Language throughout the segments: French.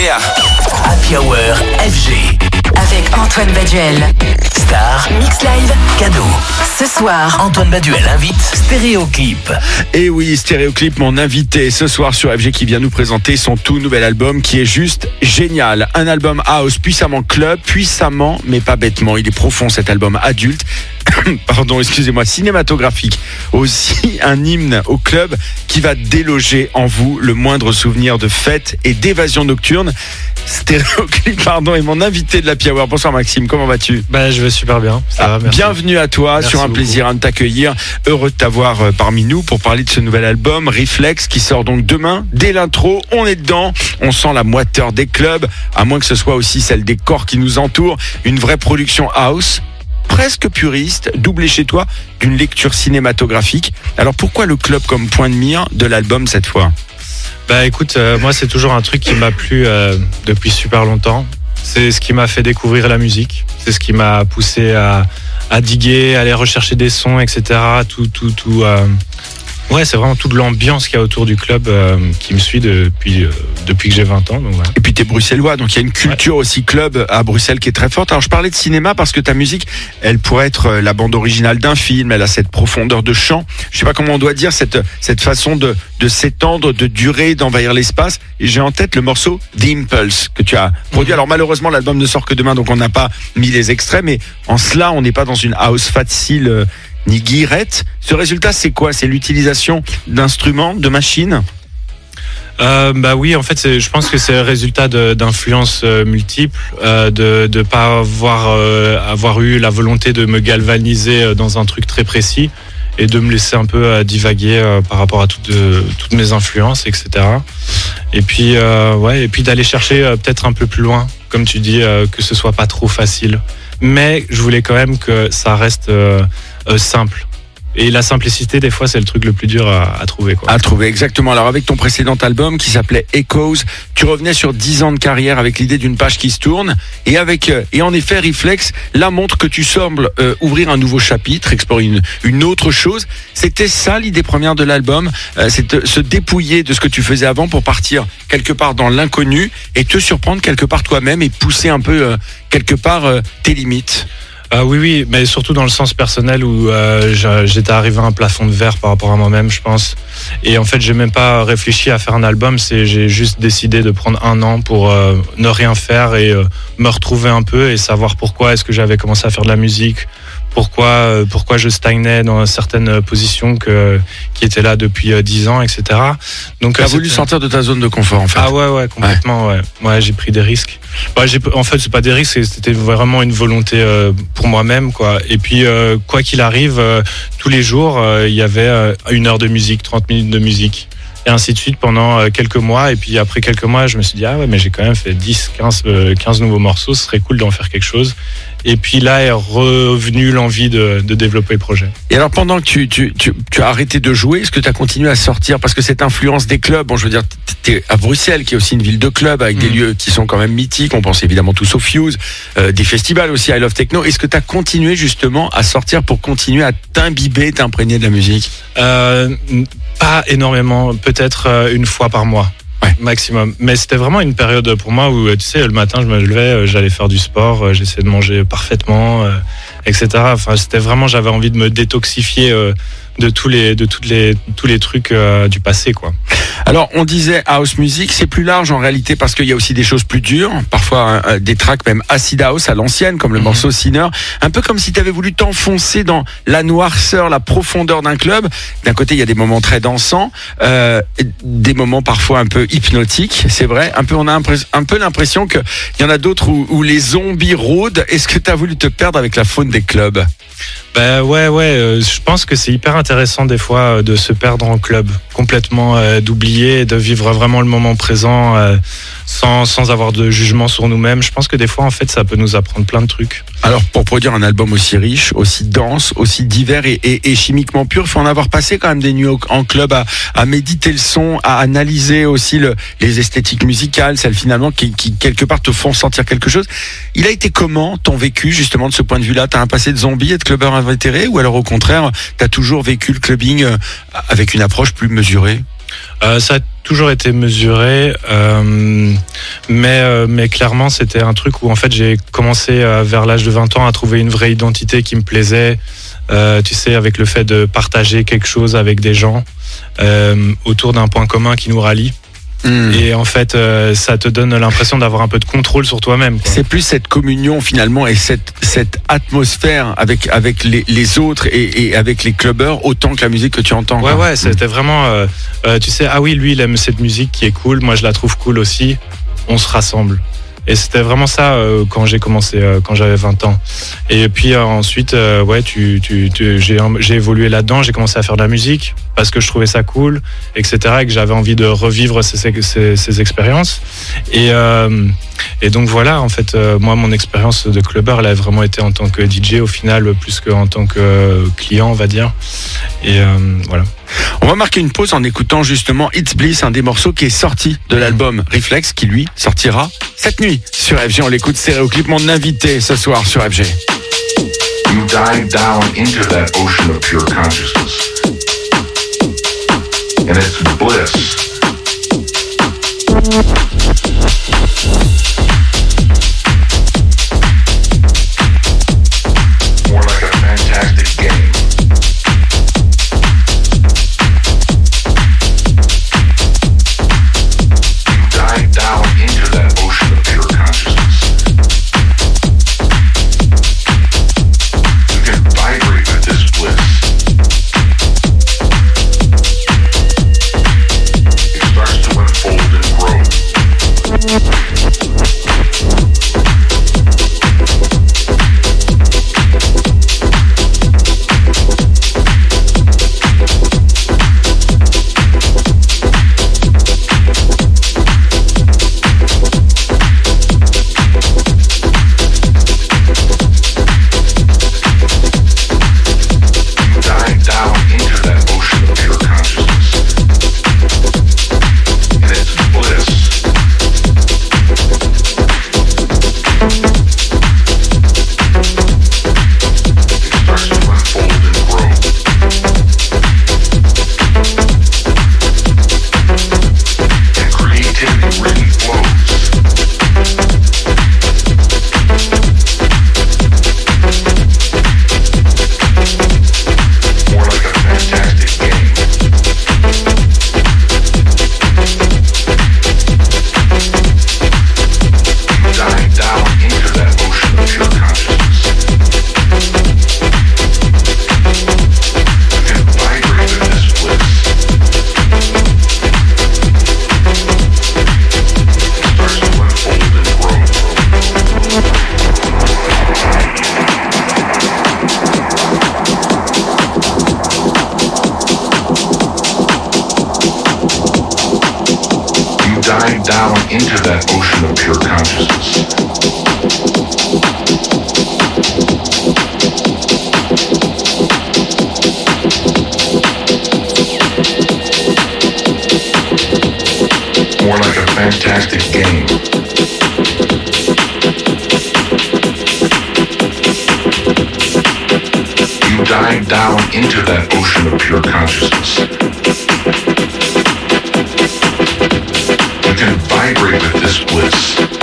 Yeah. Happy Hour FG. Avec Antoine Baduel. Star. Mix Live. Cadeau. Ce soir, Antoine Baduel invite Stéréoclip. Et oui, Stéréoclip, mon invité ce soir sur FG qui vient nous présenter son tout nouvel album qui est juste génial. Un album house puissamment club, puissamment, mais pas bêtement. Il est profond cet album adulte. Pardon, excusez-moi, cinématographique. Aussi un hymne au club qui va déloger en vous le moindre souvenir de fête et d'évasion nocturne. Stéréoclip, pardon, est mon invité de la Hour. Bonsoir Maxime, comment vas-tu? Bah, je vais super bien. Ça va, merci. Bienvenue à toi, Merci sur un beaucoup. plaisir de t'accueillir. Heureux de t'avoir euh, parmi nous pour parler de ce nouvel album, Reflex, qui sort donc demain. Dès l'intro, on est dedans. On sent la moiteur des clubs, à moins que ce soit aussi celle des corps qui nous entourent. Une vraie production house presque puriste, doublée chez toi d'une lecture cinématographique. Alors pourquoi le club comme point de mire de l'album cette fois? Bah, écoute, euh, moi, c'est toujours un truc qui m'a plu euh, depuis super longtemps. C'est ce qui m'a fait découvrir la musique. C'est ce qui m'a poussé à, à diguer, à aller rechercher des sons, etc. Tout, tout, tout. euh, Ouais, c'est vraiment toute l'ambiance qu'il y a autour du club euh, qui me suit depuis, euh, depuis que j'ai 20 ans. Donc voilà. Et puis t'es bruxellois, donc il y a une culture aussi club à Bruxelles qui est très forte. Alors je parlais de cinéma parce que ta musique, elle pourrait être euh, la bande originale d'un film, elle a cette profondeur de chant. Je sais pas comment on doit dire cette cette façon de de s'étendre, de durer, d'envahir l'espace. Et j'ai en tête le morceau The Impulse que tu as produit. Alors malheureusement l'album ne sort que demain, donc on n'a pas mis les extraits, mais en cela on n'est pas dans une house facile. euh, ni guirette. Ce résultat, c'est quoi? C'est l'utilisation d'instruments, de machines? Euh, bah oui, en fait, je pense que c'est le résultat d'influences euh, multiples, euh, de ne pas avoir, eu la volonté de me galvaniser dans un truc très précis et de me laisser un peu divaguer par rapport à toutes, mes influences, etc. Et puis, puis d'aller chercher peut-être un peu plus loin, comme tu dis, que ce soit pas trop facile. Mais je voulais quand même que ça reste euh, simple. Et la simplicité, des fois, c'est le truc le plus dur à, trouver. Quoi. à trouver exactement. Alors avec ton précédent album qui s'appelait Echoes, tu revenais sur 10 ans de carrière avec l'idée d'une page qui se tourne et avec euh, et en effet Reflex là montre que tu sembles euh, ouvrir un nouveau chapitre, explorer une, autre chose. C'était ça l'idée première de l'album, c'est de se dépouiller de ce que tu faisais avant pour partir quelque part dans l'inconnu et te surprendre quelque part toi-même et pousser un peu quelque part tes limites. Ah oui, oui, mais surtout dans le sens personnel où euh, j'étais arrivé à un plafond de verre par rapport à moi-même, je pense. Et en fait, j'ai même pas réfléchi à faire un album, c'est j'ai juste décidé de prendre un an pour euh, ne rien faire et euh, me retrouver un peu et savoir pourquoi est-ce que j'avais commencé à faire de la musique, pourquoi euh, pourquoi je stagnais dans certaines positions que qui étaient là depuis euh, 10 ans, etc. Donc euh, voulu c'était- sortir de ta zone de confort en fait. ah ouais, ouais, complètement, ouais. Ouais, j'ai pris des risques. Ouais, j'ai, en fait, c'est pas des risques, c'était vraiment une volonté euh, pour moi-même, quoi. Et puis, euh, quoi qu'il arrive, euh, tous les jours, euh, il y avait euh, une heure de musique, 30 minutes de musique. Et ainsi de suite pendant euh, quelques mois. Et puis après quelques mois, je me suis dit, ah ouais, mais j'ai quand même fait 10, 15, euh, 15 nouveaux morceaux, ce serait cool d'en faire quelque chose. Et puis là est revenue l'envie de, de développer le projet. Et alors pendant que tu, tu, tu, tu as arrêté de jouer, est-ce que tu as continué à sortir? Parce que cette influence des clubs, bon je veux dire, tu es à Bruxelles qui est aussi une ville de clubs avec des Mm. lieux qui sont quand même mythiques, on pense évidemment tous au Fuse, euh, des festivals aussi, I Love Techno. Est-ce que tu as continué justement à sortir pour continuer à t'imbiber, t'imprégner de la musique? Euh, pas énormément, peut-être euh, une fois par mois. Ouais. Maximum. Mais c'était vraiment une période pour moi où, euh, tu sais, le matin, je me levais, euh, j'allais faire du sport, j'essayais de manger parfaitement, etc. Enfin, c'était vraiment, j'avais envie de me détoxifier de tous les, de toutes les, tous les trucs euh, du passé, quoi. Alors on disait house music, c'est plus large en réalité parce qu'il y a aussi des choses plus dures, parfois euh, des tracks même acid house à l'ancienne comme le Mhm. morceau Sinner, un peu comme si tu avais voulu t'enfoncer dans la noirceur, la profondeur d'un club. D'un côté il y a des moments très dansants, euh, des moments parfois un peu hypnotiques, c'est vrai. Un peu on a un peu l'impression que il y en a d'autres où, où les zombies rôdent. Est-ce que tu as voulu te perdre avec la faune des clubs? Ben ouais, ouais. euh, je pense que c'est hyper intéressant des fois euh, de se perdre en club, complètement euh, d'oublier, de vivre vraiment le moment présent sans, avoir de jugement sur nous-mêmes. Je pense que des fois, en fait, ça peut nous apprendre plein de trucs. Alors pour produire un album aussi riche, aussi dense, aussi divers et, chimiquement pur, il faut en avoir passé quand même des nuits en club à, méditer le son, à analyser aussi le- les esthétiques musicales, celles finalement qui, qui quelque part te font sentir quelque chose. Il a été comment ton vécu justement de ce point de vue-là? T'as un passé de zombie et de clubbeur invétéré ou alors au contraire t'as toujours vécu le clubbing euh, avec une approche plus mesurée? Euh, ça a toujours été mesuré, euh, mais, euh, mais clairement c'était un truc où en fait j'ai commencé vers l'âge de 20 ans à trouver une vraie identité qui me plaisait. Tu sais, avec le fait de partager quelque chose avec des gens autour d'un point commun qui nous rallie. Hmm. Et en fait, euh, ça te donne l'impression d'avoir un peu de contrôle sur toi-même. C'est plus cette communion finalement et cette, cette atmosphère avec, avec les, les autres et, et avec les clubbers autant que la musique que tu entends. Ouais, quoi. ouais, c'était vraiment. euh, euh, tu sais, ah oui, lui, il aime cette musique qui est cool. Moi, je la trouve cool aussi. On se rassemble. Et c'était vraiment ça euh, quand j'ai commencé, euh, quand j'avais 20 ans. Et puis euh, ensuite, ouais, j'ai évolué là-dedans. J'ai commencé à faire de la musique parce que je trouvais ça cool, etc. Et que j'avais envie de revivre ces, ces, ces- ces expériences. Et, et donc voilà, en fait, moi, mon expérience de clubber, elle a vraiment été en tant que DJ au final, plus qu'en tant que client, on va dire. Et voilà. On va marquer une pause en écoutant justement It's Bliss, un des morceaux qui est sorti de l'album Reflex, qui lui sortira cette nuit sur FG. On l'écoute stéréoclip, mon invité ce soir sur FG. You dive down into that ocean of pure consciousness. And it's bliss. Down into that ocean of pure consciousness. More like a fantastic game. You dive down into that ocean of pure consciousness. Vibrate with this bliss.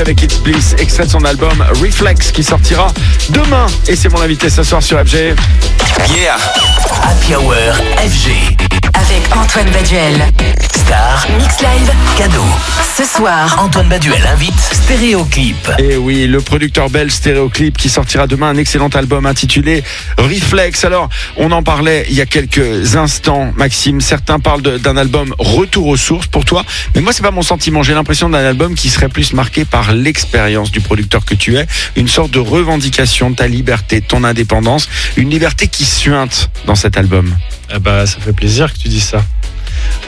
Avec It's Bliss, extrait de son album Reflex qui sortira demain. Et c'est mon invité ce soir sur FG. Yeah. Happy Hour FG. Avec Antoine Baduel. Star. Mix Live. Cadeau. Ce soir, Antoine Baduel invite Stéréoclip. Et oui, le producteur belge Stéréoclip qui sortira demain un excellent album intitulé Reflex. Alors, on en parlait il y a quelques instants, Maxime. Certains parlent d'un album retour aux sources pour toi. Mais moi, c'est pas mon sentiment. J'ai l'impression d'un album qui serait plus marqué par l'expérience du producteur que tu es. Une sorte de revendication de ta liberté, de ton indépendance. Une liberté qui suinte dans cet album. Ah bah, ça fait plaisir que tu dises ça.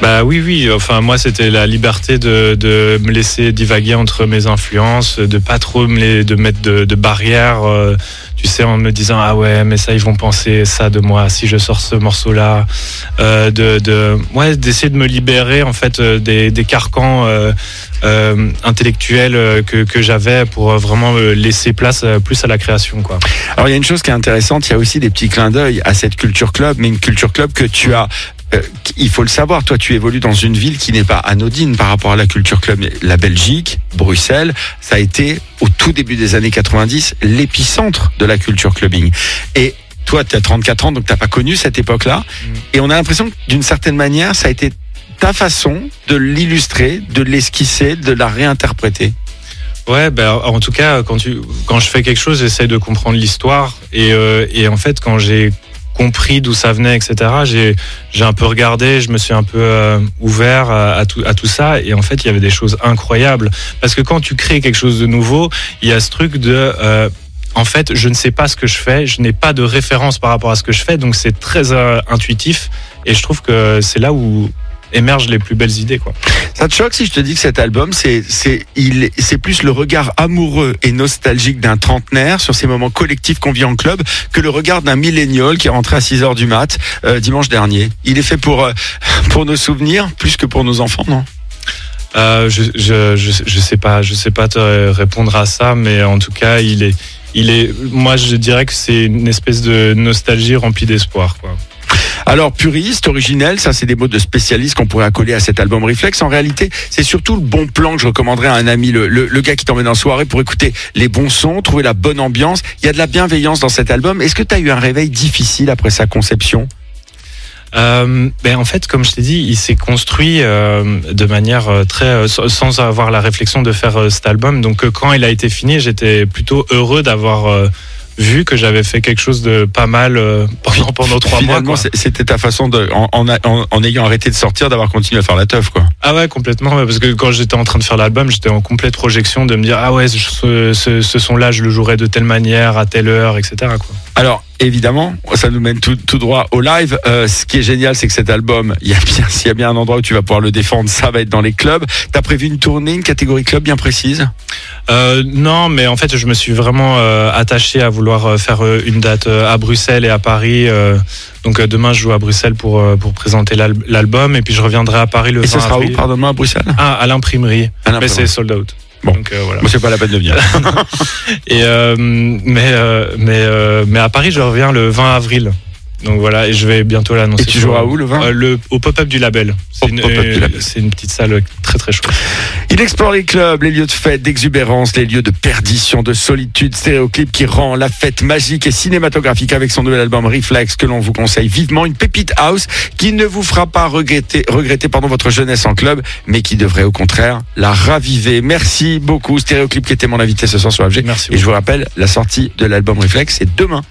Bah oui, oui. Enfin, moi, c'était la liberté de, me laisser divaguer entre mes influences, de pas trop me de mettre de, barrières. euh, tu sais, en me disant ah ouais, mais ça, ils vont penser ça de moi si je sors ce morceau-là. Euh, de, de, ouais, d'essayer de me libérer en fait euh, des, des carcans euh, intellectuels euh, que, que j'avais pour euh, vraiment euh, laisser place plus à la création, quoi. Alors il y a une chose qui est intéressante, il y a aussi des petits clins d'œil à cette culture club, mais une culture club que tu as. il faut le savoir, toi tu évolues dans une ville qui n'est pas anodine par rapport à la culture club. La Belgique, Bruxelles, ça a été au tout début des années 90 l'épicentre de la culture clubbing. Et toi tu as 34 ans donc t'as pas connu cette époque-là. Et on a l'impression que d'une certaine manière ça a été ta façon de l'illustrer, de l'esquisser, de la réinterpréter. Ouais, ben, en tout cas, quand, tu, quand je fais quelque chose, j'essaie de comprendre l'histoire. Et, euh, et en fait, quand j'ai compris d'où ça venait, etc., j'ai, j'ai un peu regardé, je me suis un peu euh, ouvert à, tout, à tout ça. Et en fait, il y avait des choses incroyables. Parce que quand tu crées quelque chose de nouveau, il y a ce truc de... euh, en fait, je ne sais pas ce que je fais, je n'ai pas de référence par rapport à ce que je fais, donc c'est très intuitif. Et je trouve que c'est là où émergent les plus belles idées, quoi. Ça te choque si je te dis que cet album, c'est plus le regard amoureux et nostalgique d'un trentenaire sur ces moments collectifs qu'on vit en club que le regard d'un millénial qui est rentré à 6 heures du mat euh, dimanche dernier. Il est fait pour euh, pour nos souvenirs plus que pour nos enfants, non? Euh, je, je, je, je sais pas, je sais pas te répondre à ça, mais en tout cas, il est, il est. Moi, je dirais que c'est une espèce de nostalgie remplie d'espoir, quoi. Alors puriste, originel, ça c'est des mots de spécialistes qu'on pourrait accoler à cet album Reflex. En réalité, c'est surtout le bon plan que je recommanderais à un ami, le, gars qui t'emmène en soirée pour écouter les bons sons, trouver la bonne ambiance. Il y a de la bienveillance dans cet album. Est-ce que tu as eu un réveil difficile après sa conception? Euh, ben en fait, comme je t'ai dit, il s'est construit euh, de manière euh, très sans- avoir la réflexion de faire cet album. Donc, quand il a été fini, j'étais plutôt heureux d'avoir vu que j'avais fait quelque chose de pas mal euh, pendant pendant trois mois. Finalement, c'était ta façon de, en, en, ayant arrêté de sortir, d'avoir continué à faire la teuf, quoi. Ah ouais, complètement. parce que quand j'étais en train de faire l'album, j'étais en complète projection de me dire ah ouais, ce, ce, ce son-là, je le jouerai de telle manière, à telle heure, etc. Quoi. Alors, évidemment, ça nous mène tout, tout droit au live. Euh, ce qui est génial, c'est que cet album, il y a bien, s'il y a bien un endroit où tu vas pouvoir le défendre, ça va être dans les clubs. T'as prévu une tournée, une catégorie club bien précise? Euh, non, mais en fait, je me suis vraiment euh, attaché à vouloir faire une date à Bruxelles et à Paris. donc demain, je joue à Bruxelles pour pour présenter l'al- l'album, et puis je reviendrai à Paris le Et 20 ce sera où, pardonne-moi, à Bruxelles? Ah, à l'imprimerie. À Mais c'est sold out. Bon. Donc euh, voilà. Moi, c'est pas la peine de venir. Et euh, mais euh, mais euh, mais à Paris, je reviens le 20 avril. Donc voilà, et je vais bientôt l'annoncer. Et tu joueras où, le 20? Euh, le, Au pop-up du label. C'est une, c'est une petite salle très très chouette. Il explore les clubs, les lieux de fête, d'exubérance, les lieux de perdition, de solitude, stéréoclip qui rend la fête magique et cinématographique avec son nouvel album Reflex que l'on vous conseille vivement. Une pépite house qui ne vous fera pas regretter, regretter pardon, votre jeunesse en club, mais qui devrait au contraire la raviver. Merci beaucoup Stéréoclip qui était mon invité ce soir sur FG. Merci Et je vous rappelle, la sortie de l'album Reflex, c'est demain.